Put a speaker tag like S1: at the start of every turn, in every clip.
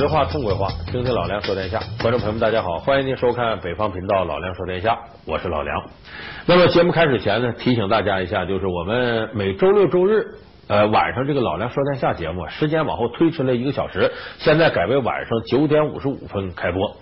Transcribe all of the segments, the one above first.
S1: 实话痛快话，听听老梁说天下。观众朋友们，大家好，欢迎您收看北方频道老梁说天下，我是老梁。那么节目开始前呢，提醒大家一下，就是我们每周六周日呃晚上这个老梁说天下节目时间往后推迟了一个小时，现在改为晚上九点五十五分开播。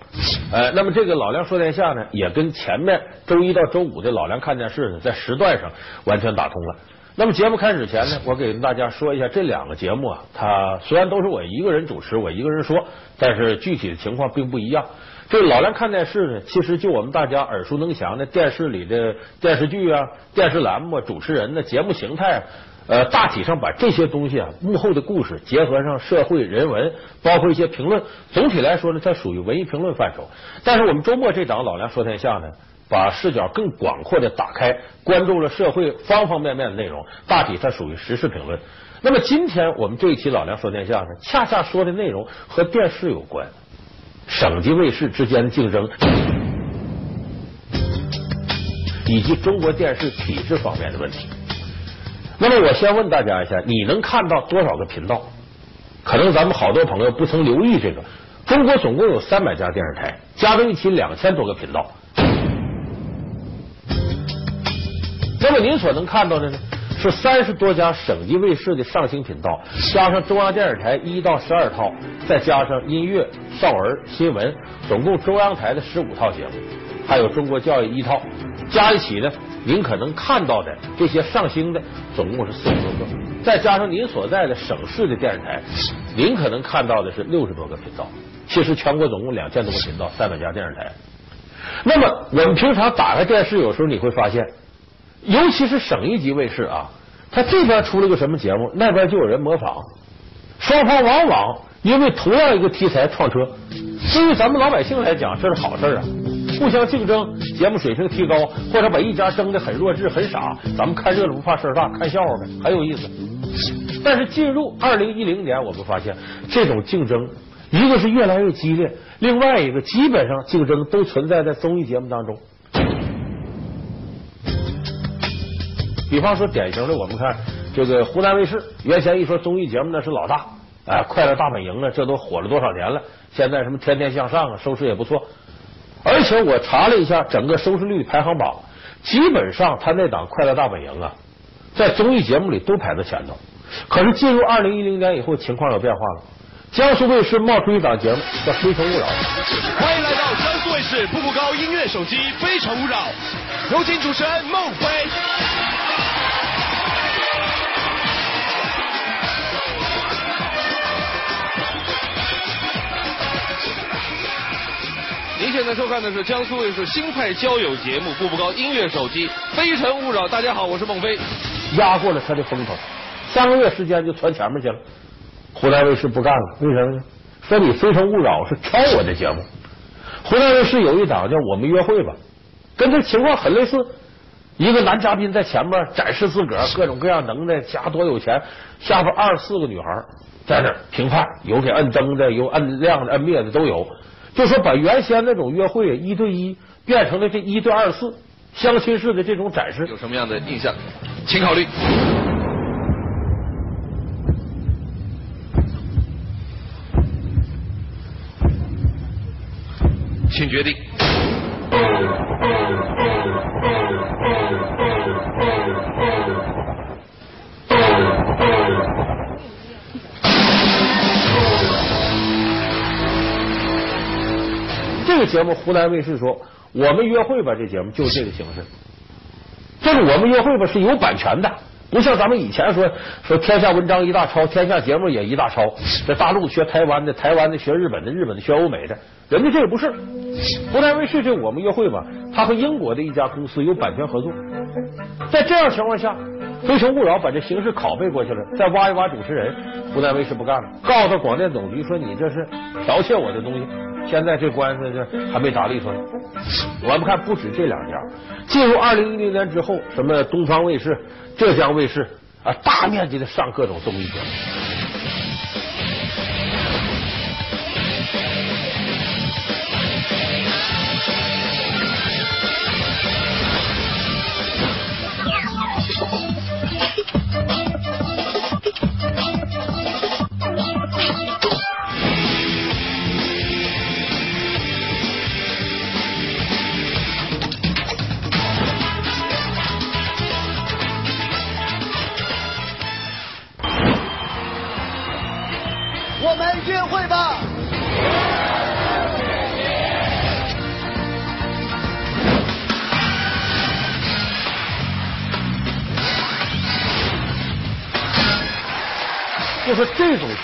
S1: 呃，那么这个老梁说天下呢，也跟前面周一到周五的老梁看电视呢，在时段上完全打通了。那么节目开始前呢，我给大家说一下这两个节目啊，它虽然都是我一个人主持，我一个人说，但是具体的情况并不一样。这老梁看电视呢，其实就我们大家耳熟能详的电视里的电视剧啊、电视栏目、主持人的节目形态，呃，大体上把这些东西啊幕后的故事结合上社会人文，包括一些评论，总体来说呢，它属于文艺评论范畴。但是我们周末这档老梁说天下呢。把视角更广阔的打开，关注了社会方方面面的内容，大体它属于时事评论。那么今天我们这一期老梁说天下呢，恰恰说的内容和电视有关，省级卫视之间的竞争，以及中国电视体制方面的问题。那么我先问大家一下，你能看到多少个频道？可能咱们好多朋友不曾留意这个，中国总共有三百家电视台，加在一起两千多个频道。那么您所能看到的呢，是三十多家省级卫视的上星频道，加上中央电视台一到十二套，再加上音乐、少儿、新闻，总共中央台的十五套节目，还有中国教育一套，加一起呢，您可能看到的这些上星的总共是四十多个，再加上您所在的省市的电视台，您可能看到的是六十多个频道。其实全国总共两千多个频道，三百家电视台。那么我们平常打开电视，有时候你会发现。尤其是省一级卫视啊，它这边出了个什么节目，那边就有人模仿，双方往往因为同样一个题材撞车。对于咱们老百姓来讲，这是好事啊，互相竞争，节目水平提高，或者把一家争的很弱智、很傻，咱们看热闹不怕事儿大，看笑话呗，很有意思。但是进入二零一零年，我们发现这种竞争，一个是越来越激烈，另外一个基本上竞争都存在在综艺节目当中。比方说，典型的，我们看这个湖南卫视，原先一说综艺节目那是老大，哎，快乐大本营啊，这都火了多少年了？现在什么天天向上啊，收视也不错。而且我查了一下整个收视率排行榜，基本上他那档快乐大本营啊，在综艺节目里都排在前头。可是进入二零一零年以后，情况有变化了。江苏卫视冒出一档节目叫《非诚勿扰》。
S2: 欢迎来到江苏卫视步步高音乐手机《非诚勿扰》，有请主持人孟非。您现在收看的是江苏卫视新派交友节目《步步高音乐手机非诚勿扰》。大家好，我是孟非。
S1: 压过了他的风头，三个月时间就窜前面去了。湖南卫视不干了，为什么呢？说你《非诚勿扰》是抄我的节目。湖南卫视有一档叫《我们约会吧》，跟这情况很类似。一个男嘉宾在前面展示自个儿各种各样能耐，家多有钱，下边二十四个女孩在那评判，有给摁灯的，有摁亮的、摁灭的都有。就说把原先那种约会一对一变成了这一对二四相亲式的这种展示，
S2: 有什么样的印象？请考虑，请决定。
S1: 这节目湖南卫视说我们约会吧，这节目就是这个形式。这是我们约会吧是有版权的，不像咱们以前说说天下文章一大抄，天下节目也一大抄。在大陆学台湾的，台湾的学日本的，日本的学欧美的，人家这个不是。湖南卫视这我们约会吧，他和英国的一家公司有版权合作。在这样情况下，非诚勿扰把这形式拷贝过去了，再挖一挖主持人，湖南卫视不干了，告诉广电总局说你这是剽窃我的东西。现在这官司这还没打利索呢。我们看不止这两家，进入二零一零年之后，什么东方卫视、浙江卫视啊，大面积的上各种综艺节目。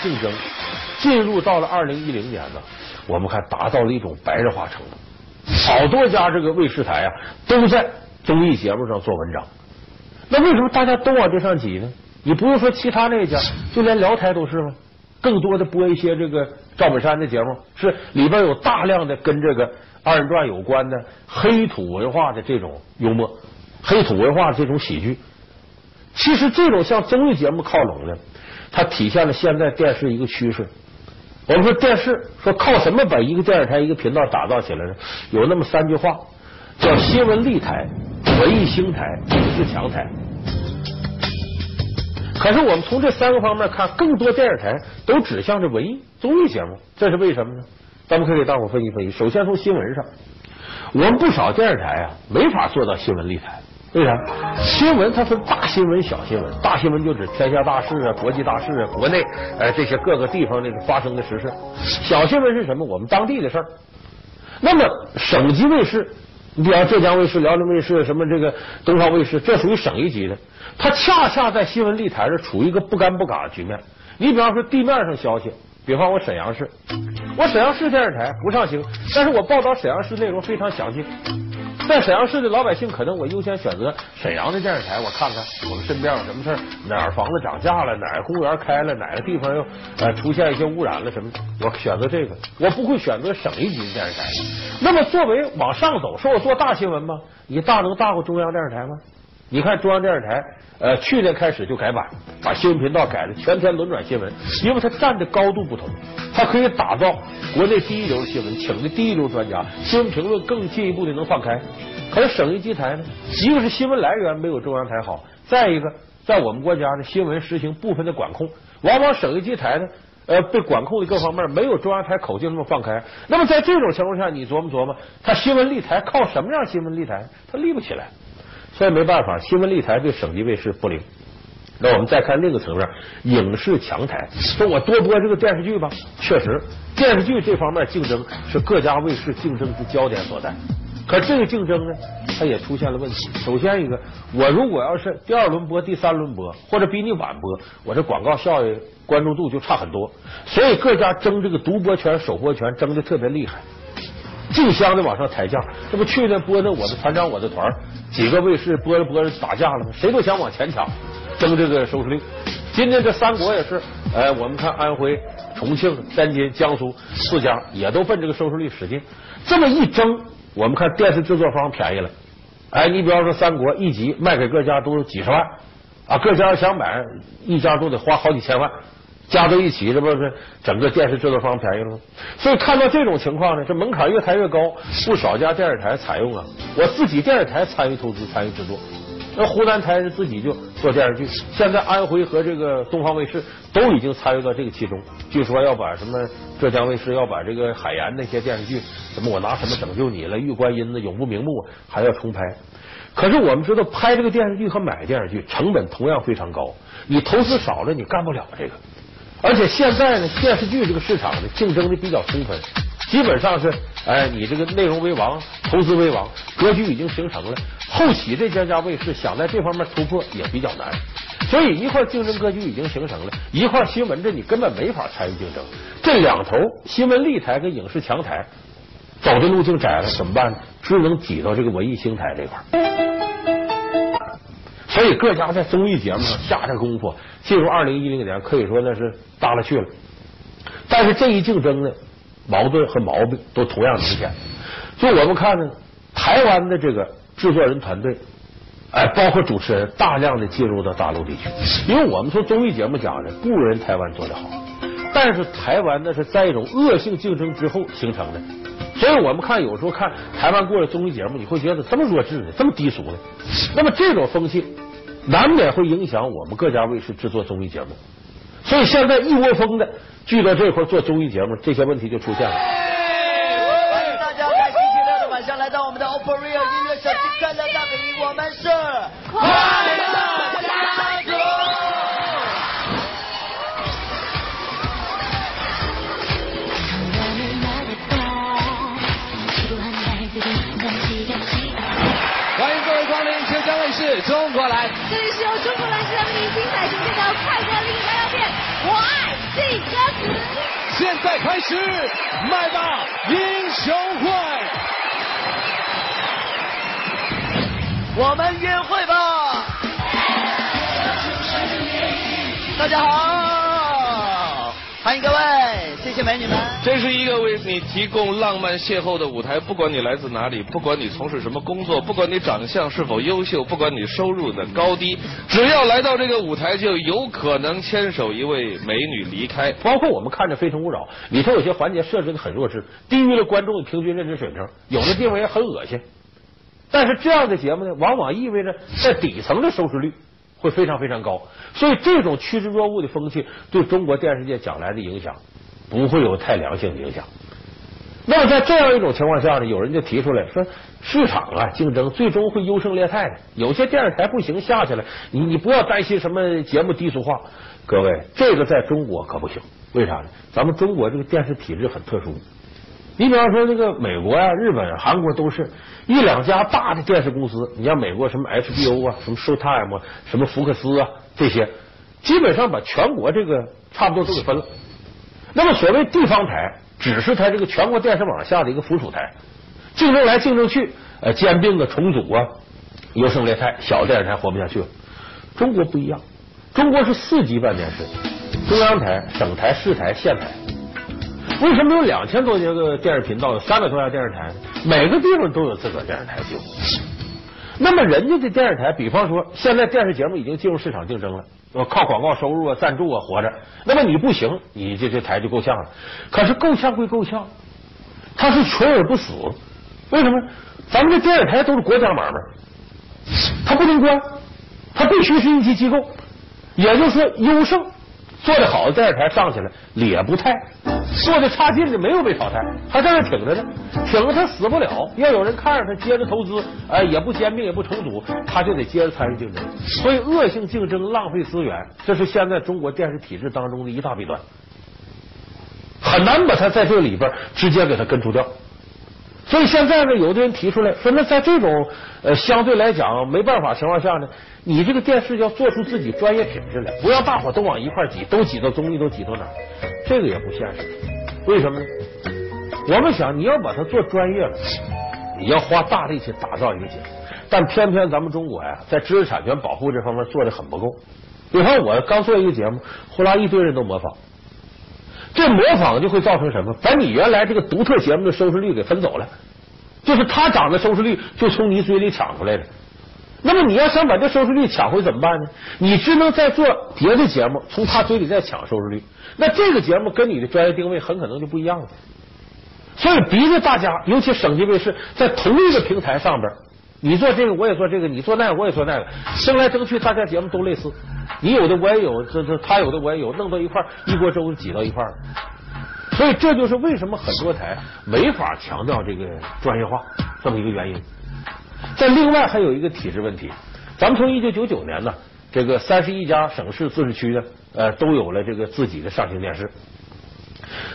S1: 竞争进入到了二零一零年呢，我们看达到了一种白热化程度。好多家这个卫视台啊，都在综艺节目上做文章。那为什么大家都往这上挤呢？你不用说其他那家，就连辽台都是吗？更多的播一些这个赵本山的节目，是里边有大量的跟这个二人转有关的黑土文化的这种幽默，黑土文化的这种喜剧。其实这种向综艺节目靠拢的，它体现了现在电视一个趋势。我们说电视说靠什么把一个电视台一个频道打造起来呢？有那么三句话，叫新闻立台、文艺兴台、影视强台。可是我们从这三个方面看，更多电视台都指向着文艺综艺节目，这是为什么呢？咱们可以给大伙分析分析。首先从新闻上，我们不少电视台啊，没法做到新闻立台。为啥？新闻它分大新闻、小新闻。大新闻就指天下大事啊、国际大事啊、国内呃这些各个地方那个发生的实事。小新闻是什么？我们当地的事儿。那么省级卫视，你比方浙江卫视、辽宁卫视、什么这个东方卫视，这属于省一级的。它恰恰在新闻立台上处于一个不尴不尬的局面。你比方说地面上消息，比方我沈阳市，我沈阳市电视台不上行，但是我报道沈阳市内容非常详细。在沈阳市的老百姓，可能我优先选择沈阳的电视台，我看看我们身边有什么事儿，哪儿房子涨价了，哪儿公园开了，哪个地方又呃出现一些污染了什么，我选择这个，我不会选择省一级的电视台。那么作为往上走，说我做大新闻吗？你大能大过中央电视台吗？你看中央电视台，呃，去年开始就改版，把新闻频道改的全天轮转新闻，因为它站的高度不同，它可以打造国内第一流的新闻，请的第一流专家，新闻评论更进一步的能放开。可是省一级台呢，一个是新闻来源没有中央台好，再一个在我们国家呢，新闻实行部分的管控，往往省一级台呢，呃，被管控的各方面没有中央台口径那么放开。那么在这种情况下，你琢磨琢磨，它新闻立台靠什么样新闻立台？它立不起来。所以没办法，新闻立台对省级卫视不灵。那我们再看另一个层面，影视强台，说我多播这个电视剧吧。确实，电视剧这方面竞争是各家卫视竞争之焦点所在。可这个竞争呢，它也出现了问题。首先一个，我如果要是第二轮播、第三轮播，或者比你晚播，我这广告效益、关注度就差很多。所以各家争这个独播权、首播权，争的特别厉害。竞相的往上抬价，这不去年播的《我的团长我的团》，几个卫视播着播着打架了吗？谁都想往前抢，争这个收视率。今天这三国也是，哎，我们看安徽、重庆、天津、江苏四家也都奔这个收视率使劲。这么一争，我们看电视制作方便宜了。哎，你比方说三国一集卖给各家都几十万啊，各家想买一家都得花好几千万。加到一起，这不是整个电视制作方便宜了吗？所以看到这种情况呢，这门槛越抬越高，不少家电视台采用啊，我自己电视台参与投资、参与制作。那湖南台是自己就做电视剧，现在安徽和这个东方卫视都已经参与到这个其中。据说要把什么浙江卫视要把这个海岩那些电视剧，什么我拿什么拯救你了、玉观音的永不瞑目还要重拍。可是我们知道，拍这个电视剧和买电视剧成本同样非常高，你投资少了，你干不了这个。而且现在呢，电视剧这个市场呢，竞争的比较充分，基本上是，哎，你这个内容为王，投资为王，格局已经形成了。后起这家家卫视想在这方面突破也比较难，所以一块竞争格局已经形成了，一块新闻这你根本没法参与竞争。这两头新闻立台跟影视强台走的路径窄了，怎么办呢？只能挤到这个文艺星台这块。所以各家在综艺节目上下这功夫，进入二零一零年可以说那是大了去了。但是这一竞争呢，矛盾和毛病都同样明显。就我们看呢，台湾的这个制作人团队，哎，包括主持人，大量的进入到大陆地区。因为我们从综艺节目讲呢，不如人台湾做的好。但是台湾那是在一种恶性竞争之后形成的。所以我们看有时候看台湾过的综艺节目，你会觉得这么弱智呢，这么低俗呢。那么这种风气。难免会影响我们各家卫视制作综艺节目，所以现在一窝蜂的聚到这块做综艺节目，这些问题就出现了。
S3: 现
S2: 在开始，麦霸英雄会。
S4: 我们约会吧！大家好，欢迎各位，谢谢美女们。
S2: 这是一个为你提供浪漫邂逅的舞台，不管你来自哪里，不管你从事什么工作，不管你长相是否优秀，不管你收入的高低，只要来到这个舞台，就有可能牵手一位美女离开。
S1: 包括我们看着《非诚勿扰》里头有些环节设置的很弱智，低于了观众的平均认知水平，有的地方也很恶心。但是这样的节目呢，往往意味着在底层的收视率会非常非常高，所以这种趋之若鹜的风气对中国电视界将来的影响不会有太良性的影响。那在这样一种情况下呢，有人就提出来说，市场啊竞争最终会优胜劣汰的，有些电视台不行下去了，你你不要担心什么节目低俗化。各位，这个在中国可不行，为啥呢？咱们中国这个电视体制很特殊。你比方说，那个美国呀、日本、韩国都是一两家大的电视公司。你像美国什么 HBO 啊、什么 Showtime 啊、什么福克斯啊这些，基本上把全国这个差不多都给分了。那么所谓地方台，只是它这个全国电视网下的一个附属台，竞争来竞争去，呃，兼并啊、重组啊，优胜劣汰，小电视台活不下去了。中国不一样，中国是四级办电视，中央台、省台、市台、县台。为什么有两千多个电视频道，有三百多家电视台？每个地方都有自个儿电视台就。那么人家的电视台，比方说现在电视节目已经进入市场竞争了，靠广告收入啊、赞助啊活着。那么你不行，你这这台就够呛了。可是够呛归够呛，它是存而不死。为什么？咱们这电视台都是国家买卖，它不能关，它必须是一级机构。也就是说，优胜做的好的电视台上去了，也不太。做的差劲的没有被淘汰，还在那挺着呢，挺着他死不了。要有人看着他接着投资，哎，也不兼并也不重组，他就得接着参与竞争。所以恶性竞争浪费资源，这是现在中国电视体制当中的一大弊端，很难把它在这里边直接给它根除掉。所以现在呢，有的人提出来说，那在这种呃相对来讲没办法情况下呢，你这个电视要做出自己专业品质来，不要大伙都往一块挤，都挤到综艺，都挤到哪儿，这个也不现实。为什么呢？我们想你要把它做专业了，你要花大力气打造一个节目，但偏偏咱们中国呀，在知识产权保护这方面做的很不够。你看我刚做一个节目，呼啦一堆人都模仿。这模仿就会造成什么？把你原来这个独特节目的收视率给分走了，就是他涨的收视率就从你嘴里抢出来了。那么你要想把这收视率抢回怎么办呢？你只能再做别的节目，从他嘴里再抢收视率。那这个节目跟你的专业定位很可能就不一样了。所以逼着大家，尤其省级卫视，在同一个平台上边，你做这个我也做这个，你做那个我也做那个，争来争去，大家节目都类似。你有的我也有，这这他有的我也有，弄到一块一锅粥挤到一块儿。所以这就是为什么很多台没法强调这个专业化这么一个原因。在另外还有一个体制问题，咱们从一九九九年呢，这个三十一家省市自治区呢，呃，都有了这个自己的上星电视。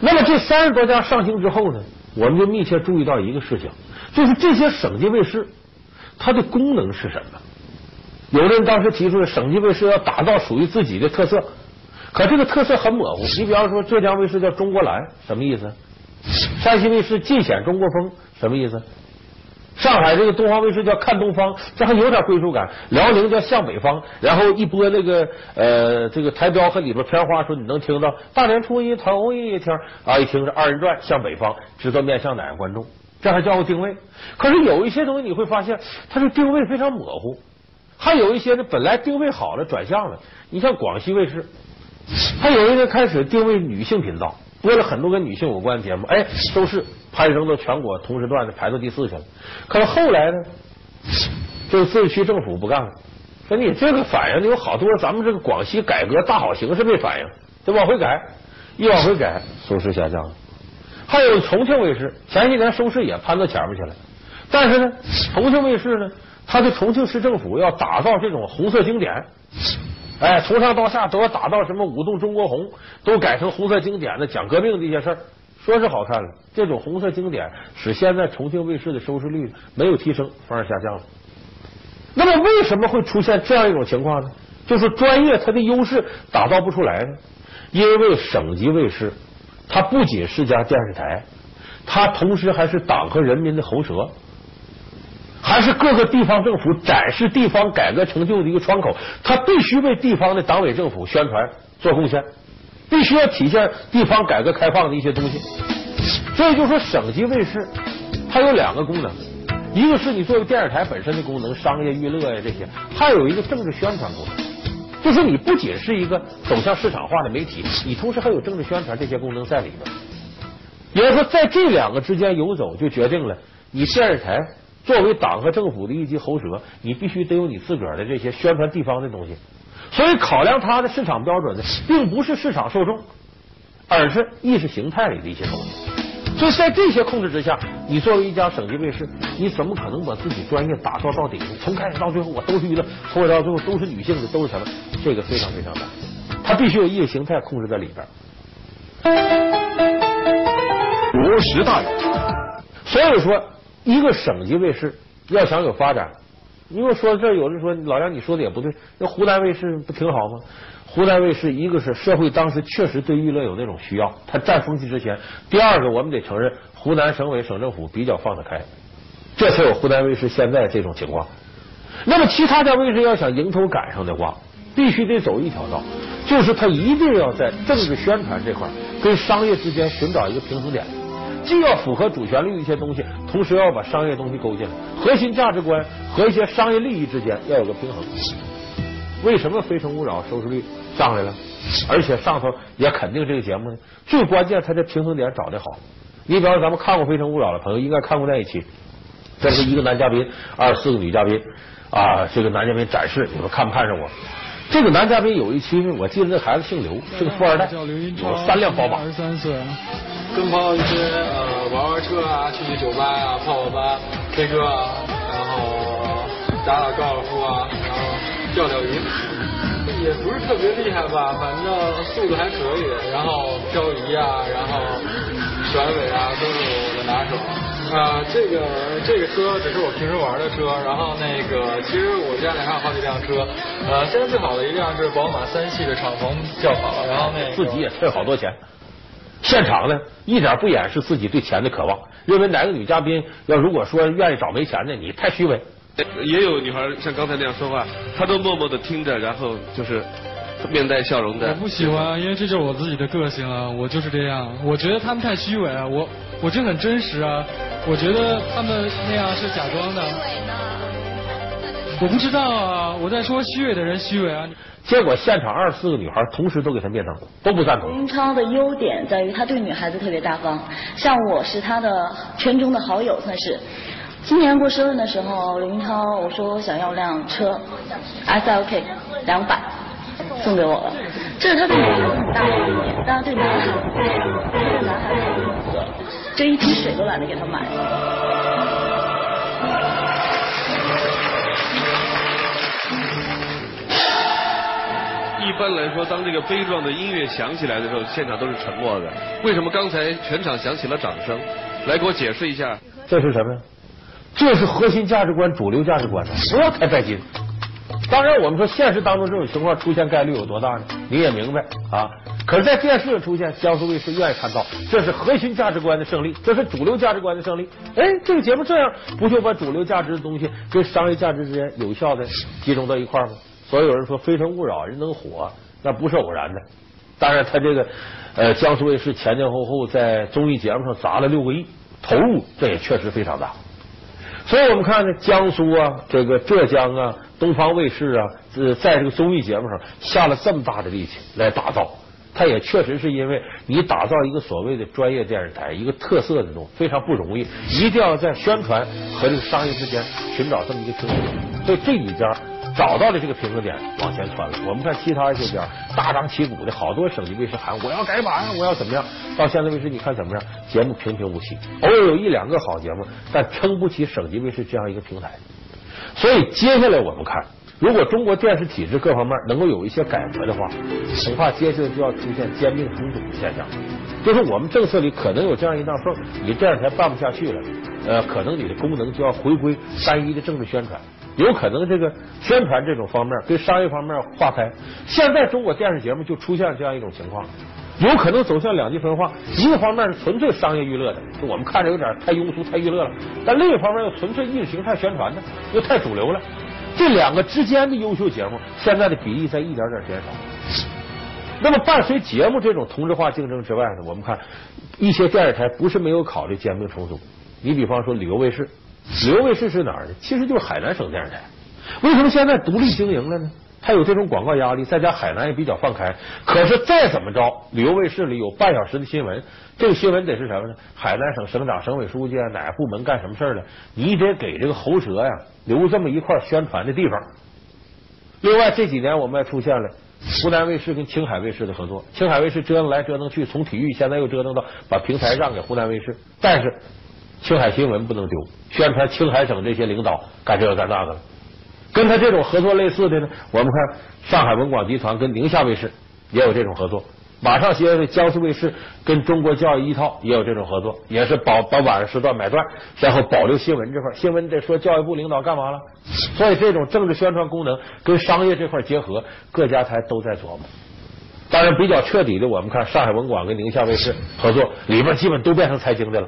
S1: 那么这三十多家上星之后呢，我们就密切注意到一个事情，就是这些省级卫视它的功能是什么？有的人当时提出了省级卫视要打造属于自己的特色，可这个特色很模糊。你比方说浙江卫视叫中国蓝，什么意思？山西卫视尽显中国风，什么意思？上海这个东方卫视叫看东方，这还有点归属感。辽宁叫向北方，然后一播那个呃这个台标和里边片花，说你能听到大年初一头一天啊，一听是二人转向北方，知道面向哪个观众，这还叫个定位。可是有一些东西你会发现，它的定位非常模糊。还有一些呢，本来定位好了转向了。你像广西卫视，它有一天开始定位女性频道，播了很多跟女性有关的节目，哎，都是攀升到全国同时段的排到第四去了。可是后来呢，这个自治区政府不干了，说你这个反应的有好多咱们这个广西改革大好形势没反应，得往回改，一往回改，收视下降了。还有重庆卫视，前些年收视也攀到前面去了，但是呢，重庆卫视呢。它的重庆市政府要打造这种红色经典，哎，从上到下都要打造什么舞动中国红，都改成红色经典的讲革命的一些事儿，说是好看了。这种红色经典使现在重庆卫视的收视率没有提升，反而下降了。那么为什么会出现这样一种情况呢？就是专业它的优势打造不出来呢？因为省级卫视它不仅是家电视台，它同时还是党和人民的喉舌。还是各个地方政府展示地方改革成就的一个窗口，它必须为地方的党委政府宣传做贡献，必须要体现地方改革开放的一些东西。所以就说省级卫视，它有两个功能，一个是你作为电视台本身的功能，商业娱乐呀这些，还有一个政治宣传功能，就是你不仅是一个走向市场化的媒体，你同时还有政治宣传这些功能在里边。也就是说，在这两个之间游走，就决定了你电视台。作为党和政府的一级喉舌，你必须得有你自个儿的这些宣传地方的东西。所以考量它的市场标准呢，并不是市场受众，而是意识形态里的一些东西。所以在这些控制之下，你作为一家省级卫视，你怎么可能把自己专业打造到底？从开始到最后，我都是娱乐，从我到最后都是女性的，都是什么？这个非常非常难。它必须有意识形态控制在里边。
S5: 国时代，
S1: 所以说。一个省级卫视要想有发展，因为说这，有人说老杨你说的也不对，那湖南卫视不挺好吗？湖南卫视一个是社会当时确实对娱乐有那种需要，它占风气之前；第二个，我们得承认湖南省委省政府比较放得开，这才有湖南卫视现在这种情况。那么其他家卫视要想迎头赶上的话，必须得走一条道，就是他一定要在政治宣传这块跟商业之间寻找一个平衡点。既要符合主旋律的一些东西，同时要把商业东西勾进来，核心价值观和一些商业利益之间要有个平衡。为什么《非诚勿扰》收视率上来了？而且上头也肯定这个节目呢？最关键，它的平衡点找的好。你比方说咱们看过《非诚勿扰》的朋友，应该看过那一期，这是一个男嘉宾，二十四个女嘉宾啊，这个男嘉宾展示，你们看不看上我？这个男嘉宾有一期，我记得那孩子姓刘，是个富二代，有三辆宝马。
S6: 二十三岁。
S7: 跟朋友一些呃玩玩车啊，去去酒吧啊，泡泡吧，K 歌啊，然后打打高尔夫啊，然后钓钓鱼，也不是特别厉害吧，反正速度还可以，然后漂移啊，然后甩尾啊，都是我的拿手。啊，这个这个车只是我平时玩的车，然后那个其实我家里还有好几辆车，呃，现在最好的一辆是宝马三系的敞篷轿跑，然后那
S1: 自己也退好多钱。现场呢，一点不掩饰自己对钱的渴望，认为哪个女嘉宾要如果说愿意找没钱的，你太虚伪。
S2: 也有女孩像刚才那样说话，她都默默的听着，然后就是面带笑容的。
S6: 我不喜欢，因为这就是我自己的个性啊，我就是这样。我觉得他们太虚伪啊，我我这很真实啊，我觉得他们那样是假装的。我不知道啊，我在说虚伪的人虚伪啊。
S1: 结果现场二十四个女孩同时都给他灭灯，都不赞同。
S8: 林超的优点在于他对女孩子特别大方，像我是他的圈中的好友算是。今年过生日的时候，刘云超我说我想要辆车，S L K 两百，送给我了。这是他对女孩子很大的一点，当然对男孩子，对男孩子，这一瓶水都懒得给他买。
S2: 一般来说，当这个悲壮的音乐响起来的时候，现场都是沉默的。为什么刚才全场响起了掌声？来，给我解释一下。
S1: 这是什么呀？这是核心价值观、主流价值观不要太拜金。当然，我们说现实当中这种情况出现概率有多大呢？你也明白啊。可是，在电视上出现，江苏卫视愿意看到，这是核心价值观的胜利，这是主流价值观的胜利。哎，这个节目这样，不就把主流价值的东西跟商业价值之间有效的集中到一块吗？所以有人说《非诚勿扰》人能火，那不是偶然的。当然，他这个呃江苏卫视前前后后在综艺节目上砸了六个亿，投入这也确实非常大。所以我们看呢，江苏啊，这个浙江啊，东方卫视啊，呃，在这个综艺节目上下了这么大的力气来打造，它也确实是因为你打造一个所谓的专业电视台，一个特色的东西非常不容易，一定要在宣传和这个商业之间寻找这么一个平衡。所以这几家。找到了这个平衡点，往前窜了。我们看其他一些边大张旗鼓的好多省级卫视喊我要改版，我要怎么样？到现在为止你看怎么样？节目平平无奇，偶尔有一两个好节目，但撑不起省级卫视这样一个平台。所以接下来我们看，如果中国电视体制各方面能够有一些改革的话，恐怕接下来就要出现兼并重组的现象，就是我们政策里可能有这样一道缝，你电视台办不下去了。呃，可能你的功能就要回归单一的政治宣传，有可能这个宣传这种方面跟商业方面划开。现在中国电视节目就出现这样一种情况，有可能走向两极分化。一个方面是纯粹商业娱乐的，就我们看着有点太庸俗、太娱乐了；但另一方面又纯粹意识形态宣传的，又太主流了。这两个之间的优秀节目，现在的比例在一点点减少。那么，伴随节目这种同质化竞争之外呢，我们看一些电视台不是没有考虑兼并重组。你比方说旅游卫视，旅游卫视是哪儿的？其实就是海南省电视台。为什么现在独立经营了呢？它有这种广告压力，再加海南也比较放开。可是再怎么着，旅游卫视里有半小时的新闻，这个新闻得是什么呢？海南省省长、省委书记啊，哪个部门干什么事儿了？你得给这个喉舌呀留这么一块宣传的地方。另外这几年我们还出现了。湖南卫视跟青海卫视的合作，青海卫视折腾来折腾去，从体育现在又折腾到把平台让给湖南卫视，但是青海新闻不能丢，宣传青海省这些领导干这个干那个了。跟他这种合作类似的呢，我们看上海文广集团跟宁夏卫视也有这种合作。马上接着，江苏卫视跟中国教育一套也有这种合作，也是保把晚上时段买断，然后保留新闻这块。新闻得说教育部领导干嘛了，所以这种政治宣传功能跟商业这块结合，各家台都在琢磨。当然，比较彻底的，我们看上海文广跟宁夏卫视合作，里边基本都变成财经的了。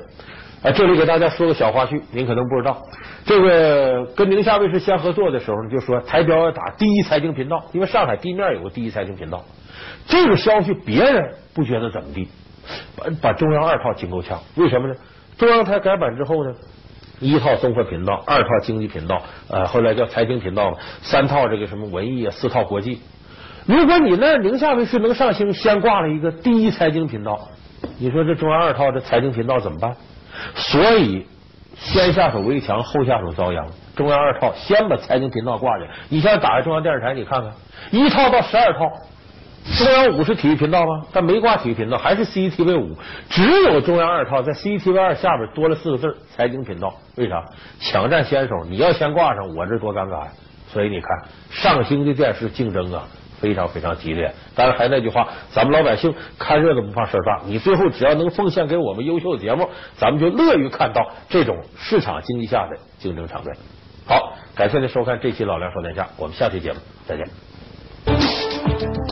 S1: 啊，这里给大家说个小花絮，您可能不知道，这个跟宁夏卫视先合作的时候呢，就说台标要打第一财经频道，因为上海地面有个第一财经频道。这个消息别人不觉得怎么地，把把中央二套惊够呛。为什么呢？中央台改版之后呢，一套综合频道，二套经济频道，呃，后来叫财经频道，三套这个什么文艺啊，四套国际。如果你那宁夏卫视能上星，先挂了一个第一财经频道，你说这中央二套这财经频道怎么办？所以先下手为强，后下手遭殃。中央二套先把财经频道挂下，你现在打开中央电视台，你看看，一套到十二套。中央五是体育频道吗？但没挂体育频道，还是 CCTV 五，只有中央二套在 CCTV 二下边多了四个字财经频道。为啥？抢占先手，你要先挂上，我这多尴尬呀！所以你看，上星的电视竞争啊，非常非常激烈。当然，还那句话，咱们老百姓看热闹不怕事儿大，你最后只要能奉献给我们优秀的节目，咱们就乐于看到这种市场经济下的竞争场面。好，感谢您收看这期老梁说天下，我们下期节目再见。